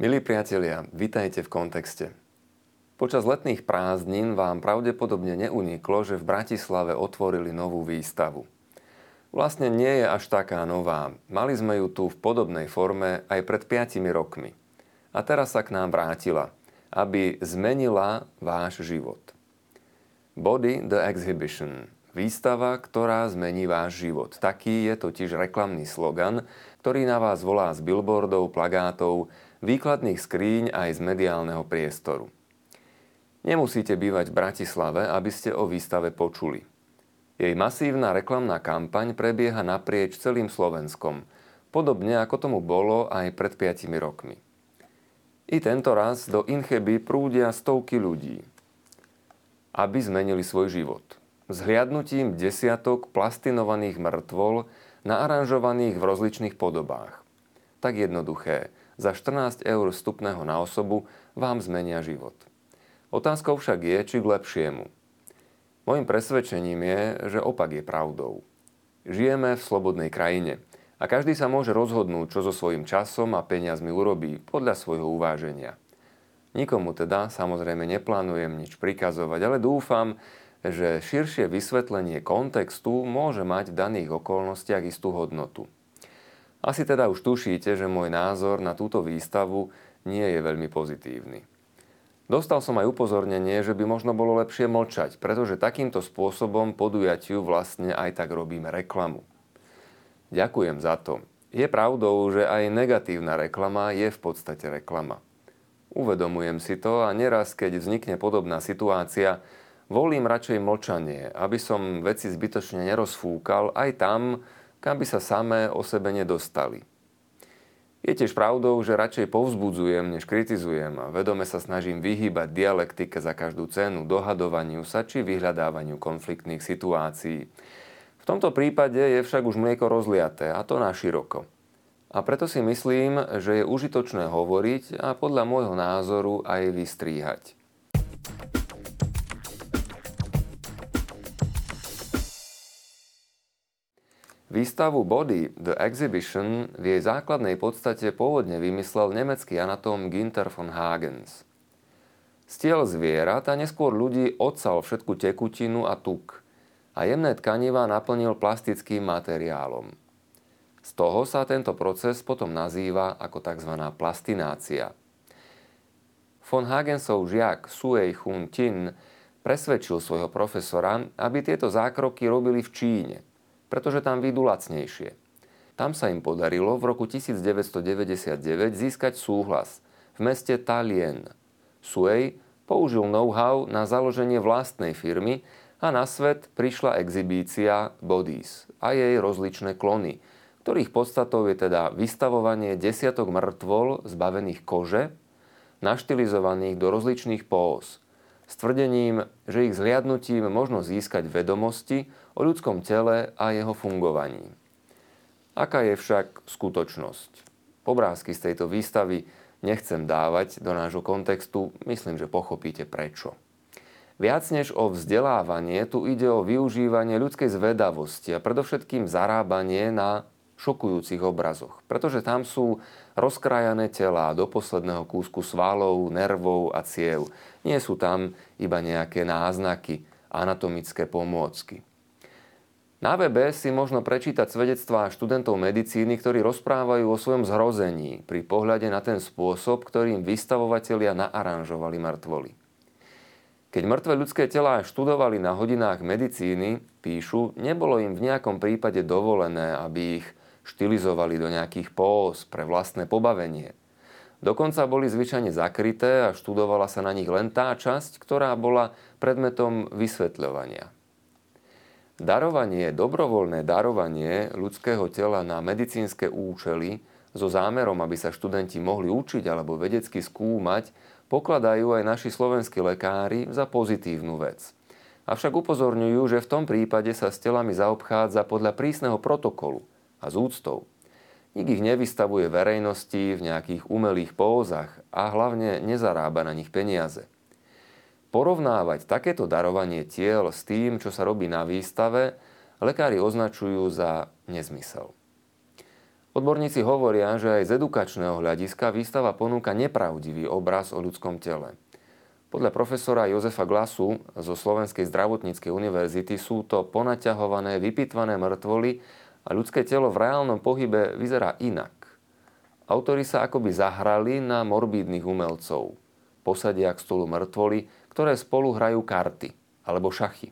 Milí priatelia, vitajte v kontexte. Počas letných prázdnin vám pravdepodobne neuniklo, že v Bratislave otvorili novú výstavu. Vlastne nie je až taká nová. Mali sme ju tu v podobnej forme aj pred 5 rokmi. A teraz sa k nám vrátila, aby zmenila váš život. Body the Exhibition. Výstava, ktorá zmení váš život. Taký je totiž reklamný slogan, ktorý na vás volá z billboardov, plagátov, výkladných skríň aj z mediálneho priestoru. Nemusíte bývať v Bratislave, aby ste o výstave počuli. Jej masívna reklamná kampaň prebieha naprieč celým Slovenskom, podobne ako tomu bolo aj pred 5 rokmi. I tento raz do Incheby prúdia stovky ľudí, aby zmenili svoj život. S hliadnutím desiatok plastinovaných mŕtvol, naaranžovaných v rozličných podobách. Tak jednoduché – za 14 eur vstupného na osobu vám zmenia život. Otázkou však je, či k lepšiemu. Mojím presvedčením je, že opak je pravdou. Žijeme v slobodnej krajine a každý sa môže rozhodnúť, čo so svojím časom a peniazmi urobí podľa svojho uváženia. Nikomu teda samozrejme neplánujem nič prikazovať, ale dúfam, že širšie vysvetlenie kontextu môže mať v daných okolnostiach istú hodnotu. Asi teda už tušíte, že môj názor na túto výstavu nie je veľmi pozitívny. Dostal som aj upozornenie, že by možno bolo lepšie mlčať, pretože takýmto spôsobom podujatiu vlastne aj tak robíme reklamu. Ďakujem za to. Je pravdou, že aj negatívna reklama je v podstate reklama. Uvedomujem si to a neraz, keď vznikne podobná situácia, volím radšej mlčanie, aby som veci zbytočne nerozfúkal aj tam, kam by sa samé o sebe nedostali. Je tiež pravdou, že radšej povzbudzujem, než kritizujem a vedome sa snažím vyhýbať dialektike za každú cenu, dohadovaniu sa či vyhľadávaniu konfliktných situácií. V tomto prípade je však už mlieko rozliaté, a to na široko. A preto si myslím, že je užitočné hovoriť a podľa môjho názoru aj vystríhať. Výstavu Body, The Exhibition, v jej základnej podstate pôvodne vymyslel nemecký anatóm Günther von Hagens. Stiel zvierat a neskôr ľudí odsal všetku tekutinu a tuk a jemné tkaniva naplnil plastickým materiálom. Z toho sa tento proces potom nazýva ako tzv. plastinácia. Von Hagensov žiak Suei Hun Tin presvedčil svojho profesora, aby tieto zákroky robili v Číne – pretože tam výjdu lacnejšie. Tam sa im podarilo v roku 1999 získať súhlas v meste Talien. Suej použil know-how na založenie vlastnej firmy a na svet prišla exibícia Bodies a jej rozličné klony, ktorých podstatou je teda vystavovanie desiatok mŕtvol zbavených kože, naštilizovaných do rozličných póz, s tvrdením, že ich zliadnutím možno získať vedomosti o ľudskom tele a jeho fungovaní. Aká je však skutočnosť? Obrázky z tejto výstavy nechcem dávať do nášho kontextu, myslím, že pochopíte prečo. Viac než o vzdelávanie, tu ide o využívanie ľudskej zvedavosti a predovšetkým zarábanie na šokujúcich obrazoch, pretože tam sú rozkrajané tela do posledného kúsku svalov, nervov a ciev. Nie sú tam iba nejaké náznaky, anatomické pomôcky. Na webe si možno prečítať svedectvá študentov medicíny, ktorí rozprávajú o svojom zhrození pri pohľade na ten spôsob, ktorým vystavovatelia naaranžovali mŕtvoly. Keď mŕtve ľudské telá študovali na hodinách medicíny, píšu, nebolo im v nejakom prípade dovolené, aby ich štilizovali do nejakých póz pre vlastné pobavenie. Dokonca boli zvyčajne zakryté a študovala sa na nich len tá časť, ktorá bola predmetom vysvetľovania. Darovanie, dobrovoľné darovanie ľudského tela na medicínske účely so zámerom, aby sa študenti mohli učiť alebo vedecky skúmať, pokladajú aj naši slovenskí lekári za pozitívnu vec. Avšak upozorňujú, že v tom prípade sa s telami zaobchádza podľa prísneho protokolu a z úctou. Nik ich nevystavuje verejnosti v nejakých umelých pózach a hlavne nezarába na nich peniaze. Porovnávať takéto darovanie tiel s tým, čo sa robí na výstave, lekári označujú za nezmysel. Odborníci hovoria, že aj z edukačného hľadiska výstava ponúka nepravdivý obraz o ľudskom tele. Podľa profesora Jozefa Glasu zo Slovenskej zdravotníckej univerzity sú to ponaťahované, vypitvané mŕtvoly a ľudské telo v reálnom pohybe vyzerá inak. Autori sa akoby zahrali na morbídnych umelcov. Posadia k stolu mŕtvoly, ktoré spolu hrajú karty alebo šachy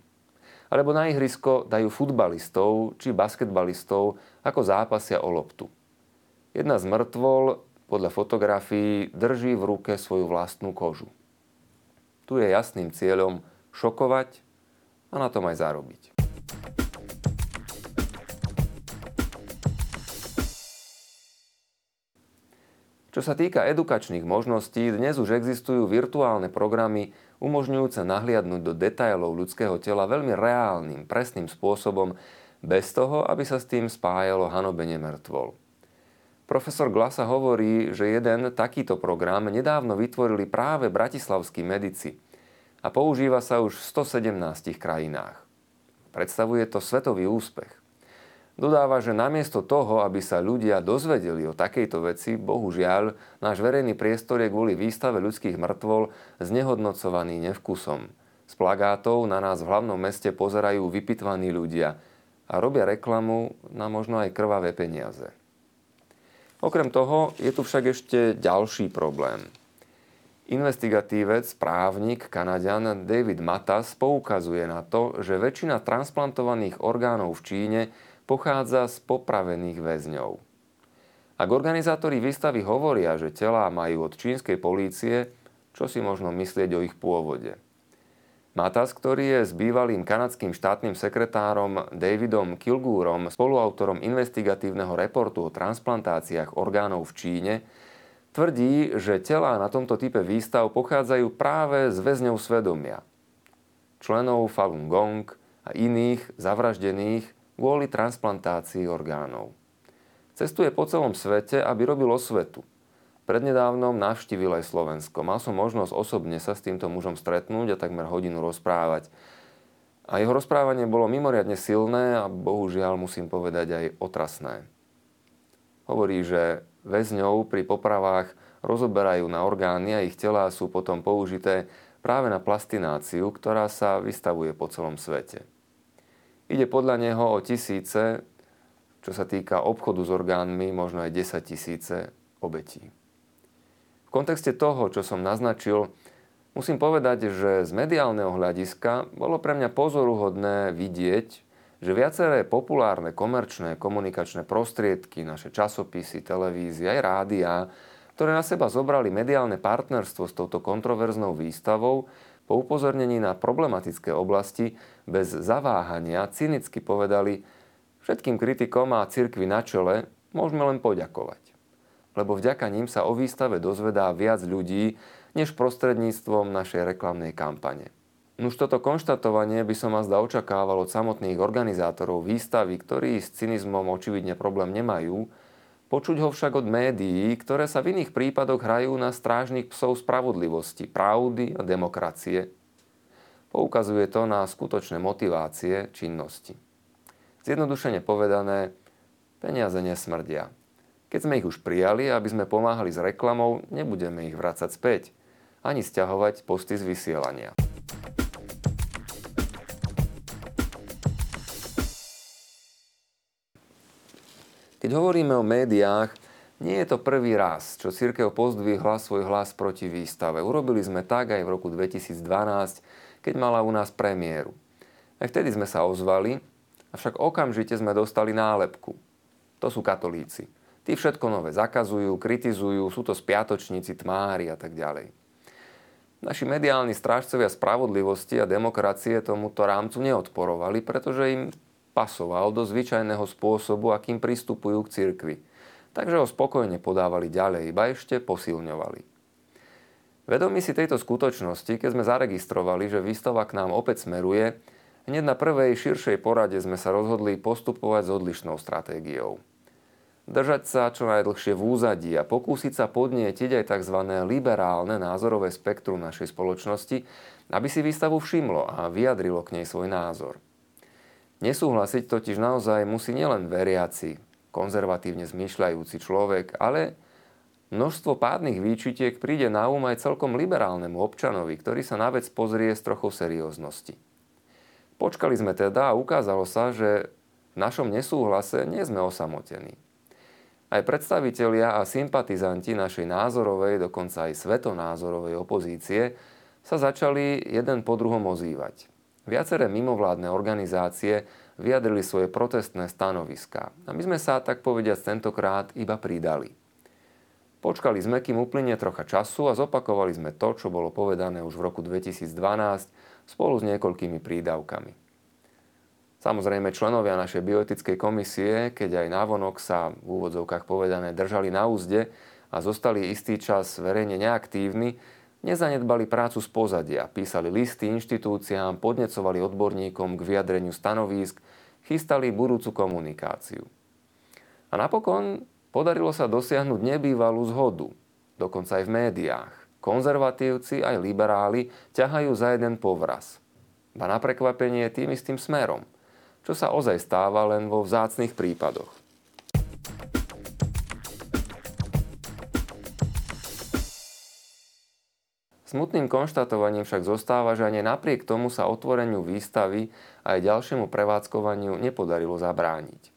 alebo na ihrisko dajú futbalistov či basketbalistov ako zápasia o loptu. Jedna z mŕtvol podľa fotografií drží v ruke svoju vlastnú kožu. Tu je jasným cieľom šokovať a na tom aj zarobiť. Čo sa týka edukačných možností, dnes už existujú virtuálne programy umožňujúce nahliadnúť do detailov ľudského tela veľmi reálnym, presným spôsobom, bez toho, aby sa s tým spájalo hanobenie mŕtvol. Profesor Glasa hovorí, že jeden takýto program nedávno vytvorili práve bratislavskí medici a používa sa už v 117 krajinách. Predstavuje to svetový úspech. Dodáva, že namiesto toho, aby sa ľudia dozvedeli o takejto veci, bohužiaľ, náš verejný priestor je kvôli výstave ľudských mŕtvol znehodnocovaný nevkusom. Z plagátov na nás v hlavnom meste pozerajú vypitvaní ľudia a robia reklamu na možno aj krvavé peniaze. Okrem toho je tu však ešte ďalší problém. Investigatívec, právnik, kanadian David Matas poukazuje na to, že väčšina transplantovaných orgánov v Číne pochádza z popravených väzňov. Ak organizátori výstavy hovoria, že telá majú od čínskej polície, čo si možno myslieť o ich pôvode? Matas, ktorý je s bývalým kanadským štátnym sekretárom Davidom Kilgúrom, spoluautorom investigatívneho reportu o transplantáciách orgánov v Číne, tvrdí, že telá na tomto type výstav pochádzajú práve z väzňov svedomia, členov Falun Gong a iných zavraždených kvôli transplantácii orgánov. Cestuje po celom svete, aby robil osvetu. Prednedávnom navštívil aj Slovensko. Mal som možnosť osobne sa s týmto mužom stretnúť a takmer hodinu rozprávať. A jeho rozprávanie bolo mimoriadne silné a bohužiaľ musím povedať aj otrasné. Hovorí, že väzňov pri popravách rozoberajú na orgány a ich telá sú potom použité práve na plastináciu, ktorá sa vystavuje po celom svete. Ide podľa neho o tisíce, čo sa týka obchodu s orgánmi, možno aj 10 tisíce obetí. V kontexte toho, čo som naznačil, musím povedať, že z mediálneho hľadiska bolo pre mňa pozoruhodné vidieť, že viaceré populárne komerčné komunikačné prostriedky, naše časopisy, televízie, aj rádia, ktoré na seba zobrali mediálne partnerstvo s touto kontroverznou výstavou, po upozornení na problematické oblasti bez zaváhania cynicky povedali, všetkým kritikom a cirkvi na čele môžeme len poďakovať. Lebo vďaka ním sa o výstave dozvedá viac ľudí, než prostredníctvom našej reklamnej kampane. Už toto konštatovanie by som azda očakával od samotných organizátorov výstavy, ktorí s cynizmom očividne problém nemajú, Počuť ho však od médií, ktoré sa v iných prípadoch hrajú na strážnych psov spravodlivosti, pravdy a demokracie. Poukazuje to na skutočné motivácie činnosti. Zjednodušene povedané, peniaze nesmrdia. Keď sme ich už prijali, aby sme pomáhali s reklamou, nebudeme ich vrácať späť, ani stiahovať posty z vysielania. Keď hovoríme o médiách, nie je to prvý raz, čo církev pozdvihla svoj hlas proti výstave. Urobili sme tak aj v roku 2012, keď mala u nás premiéru. Aj vtedy sme sa ozvali, avšak okamžite sme dostali nálepku. To sú katolíci. Tí všetko nové zakazujú, kritizujú, sú to spiatočníci, tmári a tak ďalej. Naši mediálni strážcovia spravodlivosti a demokracie tomuto rámcu neodporovali, pretože im pasoval do zvyčajného spôsobu, akým pristupujú k cirkvi. Takže ho spokojne podávali ďalej, iba ešte posilňovali. Vedomí si tejto skutočnosti, keď sme zaregistrovali, že výstava k nám opäť smeruje, hneď na prvej širšej porade sme sa rozhodli postupovať s odlišnou stratégiou. Držať sa čo najdlhšie v úzadí a pokúsiť sa podnietiť aj tzv. liberálne názorové spektrum našej spoločnosti, aby si výstavu všimlo a vyjadrilo k nej svoj názor. Nesúhlasiť totiž naozaj musí nielen veriaci, konzervatívne zmýšľajúci človek, ale množstvo pádnych výčitiek príde na úm aj celkom liberálnemu občanovi, ktorý sa na vec pozrie s trochou serióznosti. Počkali sme teda a ukázalo sa, že v našom nesúhlase nie sme osamotení. Aj predstavitelia a sympatizanti našej názorovej, dokonca aj svetonázorovej opozície sa začali jeden po druhom ozývať. Viaceré mimovládne organizácie vyjadrili svoje protestné stanoviská a my sme sa, tak povediať, tentokrát iba pridali. Počkali sme, kým uplynie trocha času a zopakovali sme to, čo bolo povedané už v roku 2012 spolu s niekoľkými prídavkami. Samozrejme, členovia našej bioetickej komisie, keď aj návonok sa v úvodzovkách povedané držali na úzde a zostali istý čas verejne neaktívni, nezanedbali prácu z pozadia, písali listy inštitúciám, podnecovali odborníkom k vyjadreniu stanovísk, chystali budúcu komunikáciu. A napokon podarilo sa dosiahnuť nebývalú zhodu, dokonca aj v médiách. Konzervatívci aj liberáli ťahajú za jeden povraz. Ba na prekvapenie tým istým smerom – čo sa ozaj stáva len vo vzácnych prípadoch. Smutným konštatovaním však zostáva, že ani napriek tomu sa otvoreniu výstavy aj ďalšiemu prevádzkovaniu nepodarilo zabrániť.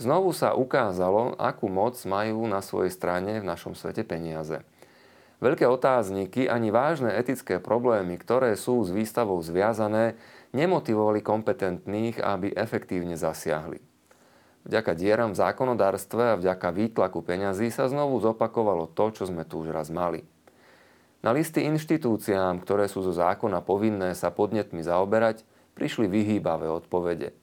Znovu sa ukázalo, akú moc majú na svojej strane v našom svete peniaze. Veľké otázniky ani vážne etické problémy, ktoré sú s výstavou zviazané, nemotivovali kompetentných, aby efektívne zasiahli. Vďaka dieram v zákonodárstve a vďaka výtlaku peňazí sa znovu zopakovalo to, čo sme tu už raz mali. Na listy inštitúciám, ktoré sú zo zákona povinné sa podnetmi zaoberať, prišli vyhýbavé odpovede.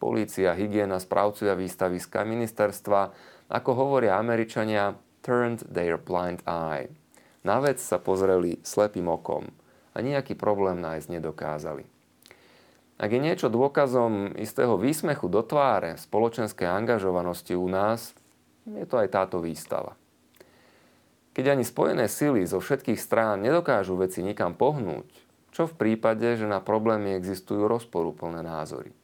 Polícia, hygiena, správcovia výstaviska, ministerstva, ako hovoria Američania, turned their blind eye. Na vec sa pozreli slepým okom a nejaký problém nájsť nedokázali. Ak je niečo dôkazom istého výsmechu do tváre spoločenskej angažovanosti u nás, je to aj táto výstava. Keď ani spojené sily zo všetkých strán nedokážu veci nikam pohnúť, čo v prípade, že na problémy existujú rozporúplné názory?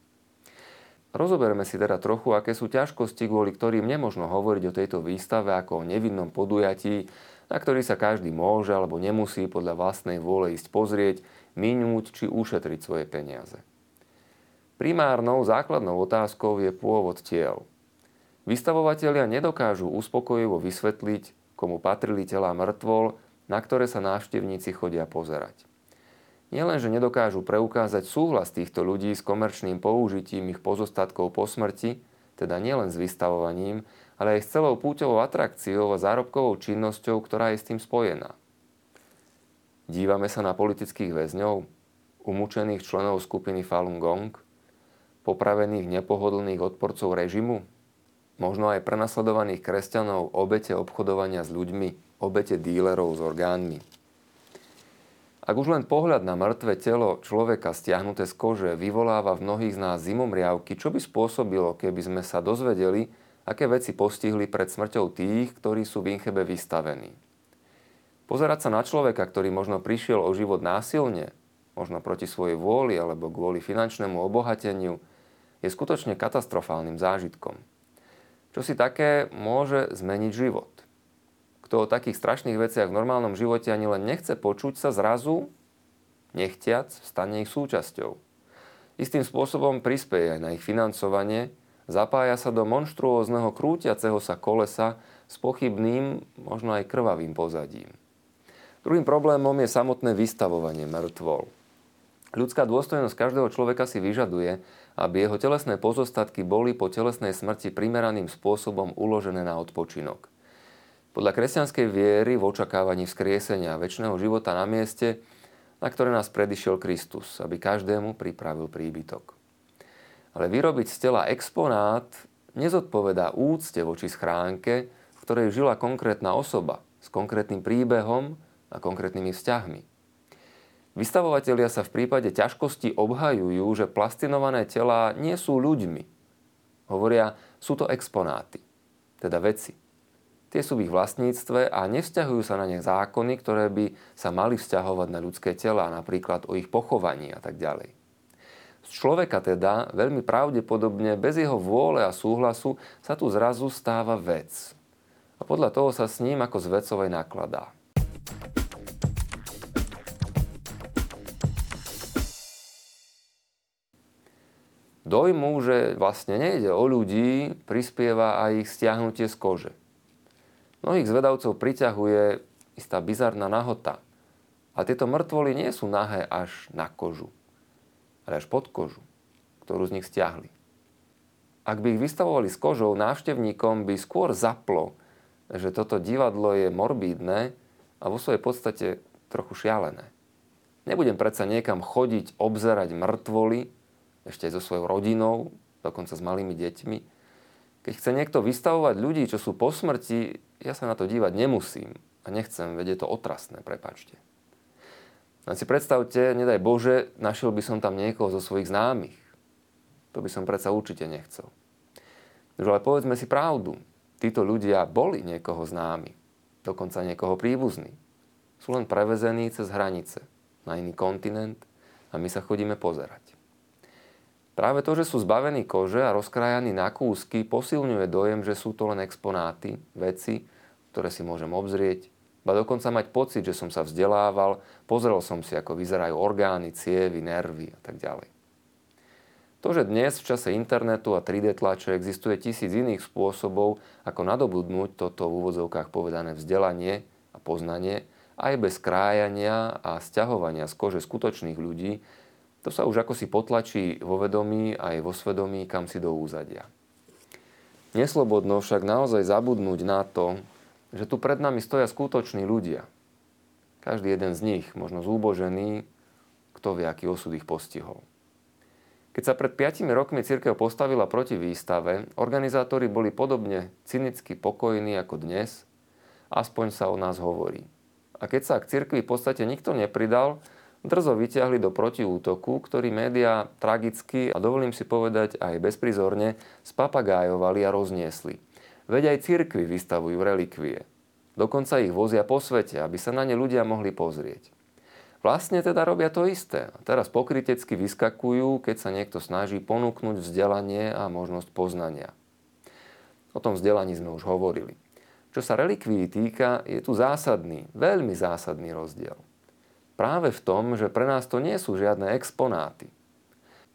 Rozoberme si teda trochu, aké sú ťažkosti, kvôli ktorým nemožno hovoriť o tejto výstave ako o nevinnom podujatí, na ktorý sa každý môže alebo nemusí podľa vlastnej vôle ísť pozrieť, minúť či ušetriť svoje peniaze. Primárnou základnou otázkou je pôvod tiel. Vystavovatelia nedokážu uspokojivo vysvetliť, komu patrili tela mŕtvol, na ktoré sa návštevníci chodia pozerať. Nielenže nedokážu preukázať súhlas týchto ľudí s komerčným použitím ich pozostatkov po smrti, teda nielen s vystavovaním, ale aj s celou púťovou atrakciou a zárobkovou činnosťou, ktorá je s tým spojená. Dívame sa na politických väzňov, umúčených členov skupiny Falun Gong – popravených nepohodlných odporcov režimu, možno aj prenasledovaných kresťanov, obete obchodovania s ľuďmi, obete dílerov s orgánmi. Ak už len pohľad na mŕtve telo človeka stiahnuté z kože vyvoláva v mnohých z nás zimomriavky, čo by spôsobilo, keby sme sa dozvedeli, aké veci postihli pred smrťou tých, ktorí sú v Inchebe vystavení. Pozerať sa na človeka, ktorý možno prišiel o život násilne, možno proti svojej vôli alebo kvôli finančnému obohateniu, je skutočne katastrofálnym zážitkom. Čo si také môže zmeniť život. Kto o takých strašných veciach v normálnom živote ani len nechce počuť sa zrazu, nechtiac, stane ich súčasťou. Istým spôsobom prispieje aj na ich financovanie, zapája sa do monštruózneho krútiaceho sa kolesa s pochybným, možno aj krvavým pozadím. Druhým problémom je samotné vystavovanie mŕtvol. Ľudská dôstojnosť každého človeka si vyžaduje, aby jeho telesné pozostatky boli po telesnej smrti primeraným spôsobom uložené na odpočinok. Podľa kresťanskej viery v očakávaní vzkriesenia a väčšného života na mieste, na ktoré nás predišiel Kristus, aby každému pripravil príbytok. Ale vyrobiť z tela exponát nezodpovedá úcte voči schránke, v ktorej žila konkrétna osoba s konkrétnym príbehom a konkrétnymi vzťahmi. Vystavovatelia sa v prípade ťažkosti obhajujú, že plastinované tela nie sú ľuďmi. Hovoria, sú to exponáty, teda veci. Tie sú v ich vlastníctve a nevzťahujú sa na ne zákony, ktoré by sa mali vzťahovať na ľudské tela, napríklad o ich pochovaní a tak ďalej. Z človeka teda, veľmi pravdepodobne, bez jeho vôle a súhlasu, sa tu zrazu stáva vec. A podľa toho sa s ním ako z vecovej nakladá. Dojmu, že vlastne nejde o ľudí, prispieva aj ich stiahnutie z kože. Mnohých zvedavcov priťahuje istá bizarná nahota. A tieto mŕtvoly nie sú nahé až na kožu ale až pod kožu, ktorú z nich stiahli. Ak by ich vystavovali s kožou, návštevníkom by skôr zaplo, že toto divadlo je morbídne a vo svojej podstate trochu šialené. Nebudem predsa niekam chodiť, obzerať mŕtvoly, ešte aj so svojou rodinou, dokonca s malými deťmi. Keď chce niekto vystavovať ľudí, čo sú po smrti, ja sa na to dívať nemusím a nechcem, veď je to otrasné, prepačte. Len si predstavte, nedaj Bože, našiel by som tam niekoho zo svojich známych. To by som predsa určite nechcel. Už ale povedzme si pravdu. Títo ľudia boli niekoho známi. Dokonca niekoho príbuzní. Sú len prevezení cez hranice na iný kontinent a my sa chodíme pozerať. Práve to, že sú zbavení kože a rozkrajaní na kúsky, posilňuje dojem, že sú to len exponáty, veci, ktoré si môžem obzrieť, ba dokonca mať pocit, že som sa vzdelával, pozrel som si, ako vyzerajú orgány, cievy, nervy a tak ďalej. To, že dnes v čase internetu a 3D tlače existuje tisíc iných spôsobov, ako nadobudnúť toto v úvodzovkách povedané vzdelanie a poznanie, aj bez krájania a sťahovania z kože skutočných ľudí, to sa už ako si potlačí vo vedomí aj vo svedomí kam si do úzadia. Neslobodno však naozaj zabudnúť na to, že tu pred nami stoja skutoční ľudia. Každý jeden z nich, možno zúbožený, kto vie, aký osud ich postihol. Keď sa pred 5 rokmi církev postavila proti výstave, organizátori boli podobne cynicky pokojní ako dnes, aspoň sa o nás hovorí. A keď sa k cirkvi v podstate nikto nepridal, drzo vyťahli do protiútoku, ktorý médiá tragicky a dovolím si povedať aj bezprizorne spapagájovali a rozniesli – Veď aj cirkvy vystavujú relikvie. Dokonca ich vozia po svete, aby sa na ne ľudia mohli pozrieť. Vlastne teda robia to isté. Teraz pokrytecky vyskakujú, keď sa niekto snaží ponúknuť vzdelanie a možnosť poznania. O tom vzdelaní sme už hovorili. Čo sa relikví týka, je tu zásadný, veľmi zásadný rozdiel. Práve v tom, že pre nás to nie sú žiadne exponáty,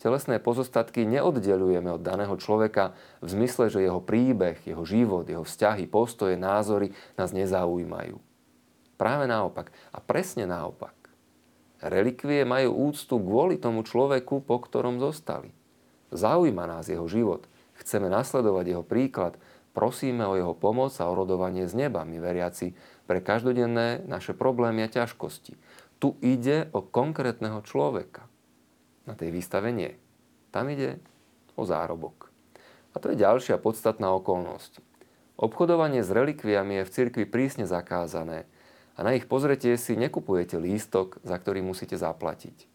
telesné pozostatky neoddelujeme od daného človeka v zmysle, že jeho príbeh, jeho život, jeho vzťahy, postoje, názory nás nezaujímajú. Práve naopak. A presne naopak. Relikvie majú úctu kvôli tomu človeku, po ktorom zostali. Zaujíma nás jeho život. Chceme nasledovať jeho príklad. Prosíme o jeho pomoc a orodovanie z neba, my veriaci, pre každodenné naše problémy a ťažkosti. Tu ide o konkrétneho človeka. Na tej výstave nie. Tam ide o zárobok. A to je ďalšia podstatná okolnosť. Obchodovanie s relikviami je v cirkvi prísne zakázané a na ich pozretie si nekupujete lístok, za ktorý musíte zaplatiť.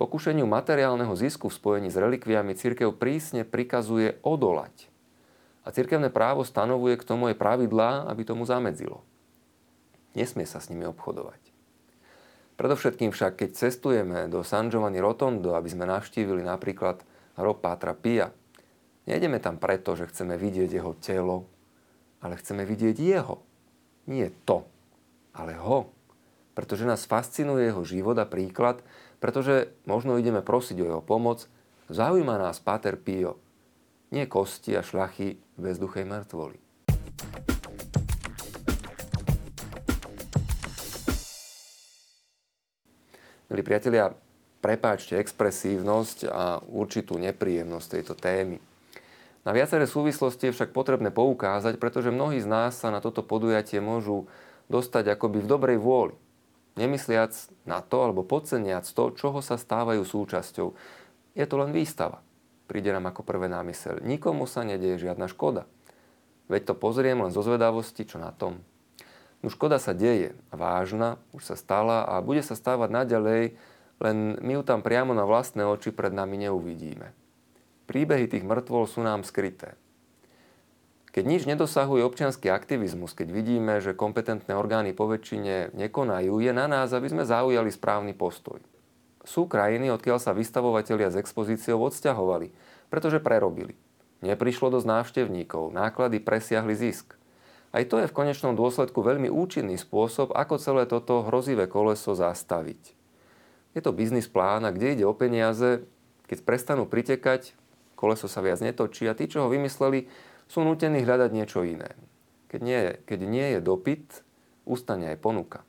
Pokušeniu materiálneho zisku v spojení s relikviami cirkev prísne prikazuje odolať. A cirkevné právo stanovuje k tomu aj pravidlá, aby tomu zamedzilo. Nesmie sa s nimi obchodovať. Predovšetkým však, keď cestujeme do San Giovanni Rotondo, aby sme navštívili napríklad hrob Pátra Pia, nejdeme tam preto, že chceme vidieť jeho telo, ale chceme vidieť jeho. Nie to, ale ho. Pretože nás fascinuje jeho život a príklad, pretože možno ideme prosiť o jeho pomoc, zaujíma nás Páter Pio, nie kosti a šľachy bezduchej mŕtvoly. Milí priatelia, prepáčte expresívnosť a určitú nepríjemnosť tejto témy. Na viaceré súvislosti je však potrebné poukázať, pretože mnohí z nás sa na toto podujatie môžu dostať akoby v dobrej vôli. Nemysliac na to alebo podceniac to, čoho sa stávajú súčasťou. Je to len výstava. Príde nám ako prvé námysel. Nikomu sa nedieje žiadna škoda. Veď to pozriem len zo zvedavosti, čo na tom. No škoda sa deje, vážna, už sa stala a bude sa stávať naďalej, len my ju tam priamo na vlastné oči pred nami neuvidíme. Príbehy tých mŕtvol sú nám skryté. Keď nič nedosahuje občianský aktivizmus, keď vidíme, že kompetentné orgány poväčšine nekonajú, je na nás, aby sme zaujali správny postoj. Sú krajiny, odkiaľ sa vystavovatelia s expozíciou odsťahovali, pretože prerobili. Neprišlo dosť návštevníkov, náklady presiahli zisk. Aj to je v konečnom dôsledku veľmi účinný spôsob, ako celé toto hrozivé koleso zastaviť. Je to biznis plán a kde ide o peniaze, keď prestanú pritekať, koleso sa viac netočí a tí, čo ho vymysleli, sú nutení hľadať niečo iné. Keď nie, keď nie je dopyt, ustane aj ponuka.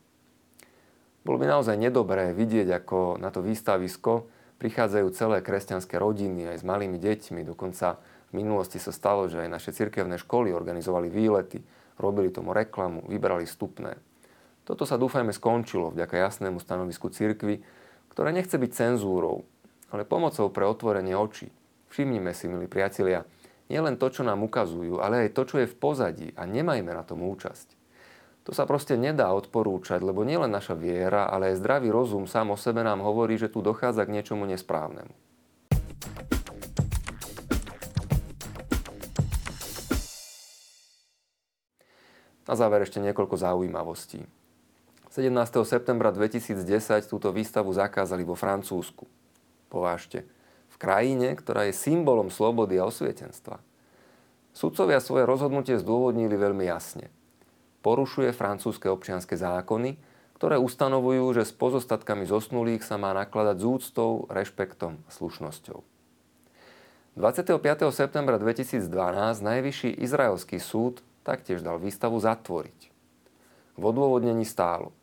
Bolo by naozaj nedobré vidieť, ako na to výstavisko prichádzajú celé kresťanské rodiny aj s malými deťmi. Dokonca v minulosti sa stalo, že aj naše cirkevné školy organizovali výlety, robili tomu reklamu, vybrali stupné. Toto sa dúfajme skončilo vďaka jasnému stanovisku cirkvy, ktoré nechce byť cenzúrou, ale pomocou pre otvorenie očí. Všimnime si, milí priatelia, nielen to, čo nám ukazujú, ale aj to, čo je v pozadí a nemajme na tom účasť. To sa proste nedá odporúčať, lebo nielen naša viera, ale aj zdravý rozum sám o sebe nám hovorí, že tu dochádza k niečomu nesprávnemu. Na záver ešte niekoľko zaujímavostí. 17. septembra 2010 túto výstavu zakázali vo Francúzsku. Povážte, v krajine, ktorá je symbolom slobody a osvietenstva. Sudcovia svoje rozhodnutie zdôvodnili veľmi jasne – porušuje francúzske občianske zákony, ktoré ustanovujú, že s pozostatkami zosnulých sa má nakladať s úctou, rešpektom a slušnosťou. 25. septembra 2012 najvyšší izraelský súd taktiež dal výstavu zatvoriť. V odôvodnení stálo.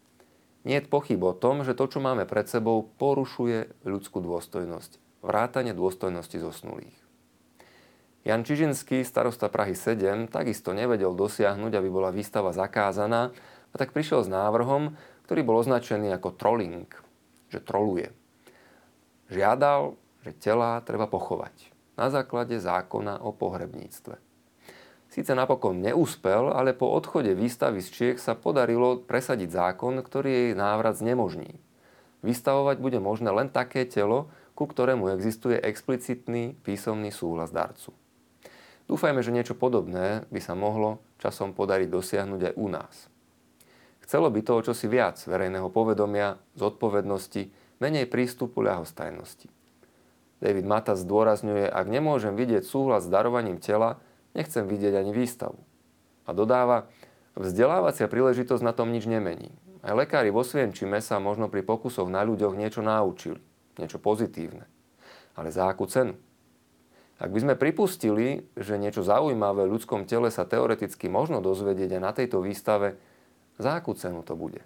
Nie je pochyb o tom, že to, čo máme pred sebou, porušuje ľudskú dôstojnosť, vrátane dôstojnosti zosnulých. Jan Čižinský, starosta Prahy 7, takisto nevedel dosiahnuť, aby bola výstava zakázaná a tak prišiel s návrhom, ktorý bol označený ako trolling, že troluje. Žiadal, že tela treba pochovať na základe zákona o pohrebníctve. Síce napokon neúspel, ale po odchode výstavy z Čiech sa podarilo presadiť zákon, ktorý jej návrat znemožní. Vystavovať bude možné len také telo, ku ktorému existuje explicitný písomný súhlas darcu. Dúfajme, že niečo podobné by sa mohlo časom podariť dosiahnuť aj u nás. Chcelo by to čosi viac verejného povedomia, zodpovednosti, menej prístupu ľahostajnosti. David Mata zdôrazňuje, ak nemôžem vidieť súhlas s darovaním tela, nechcem vidieť ani výstavu. A dodáva, vzdelávacia príležitosť na tom nič nemení. Aj lekári vo Svienčime sa možno pri pokusoch na ľuďoch niečo naučili, niečo pozitívne. Ale za akú cenu? Ak by sme pripustili, že niečo zaujímavé v ľudskom tele sa teoreticky možno dozvedieť aj na tejto výstave, za akú cenu to bude?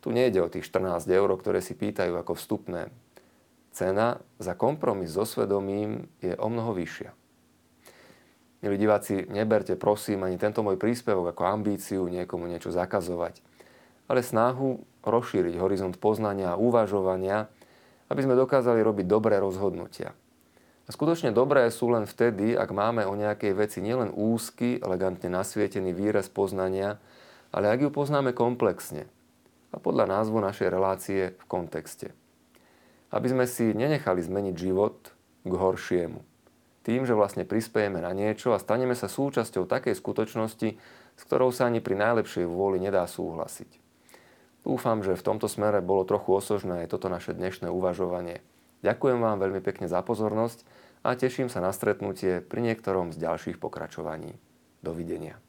Tu nejde o tých 14 eur, ktoré si pýtajú ako vstupné. Cena za kompromis so svedomím je o mnoho vyššia. Milí diváci, neberte prosím ani tento môj príspevok ako ambíciu niekomu niečo zakazovať, ale snahu rozšíriť horizont poznania a uvažovania, aby sme dokázali robiť dobré rozhodnutia – a skutočne dobré sú len vtedy, ak máme o nejakej veci nielen úzky, elegantne nasvietený výraz poznania, ale ak ju poznáme komplexne a podľa názvu našej relácie v kontexte. Aby sme si nenechali zmeniť život k horšiemu. Tým, že vlastne prispejeme na niečo a staneme sa súčasťou takej skutočnosti, s ktorou sa ani pri najlepšej vôli nedá súhlasiť. Dúfam, že v tomto smere bolo trochu osožné aj toto naše dnešné uvažovanie. Ďakujem vám veľmi pekne za pozornosť a teším sa na stretnutie pri niektorom z ďalších pokračovaní. Dovidenia.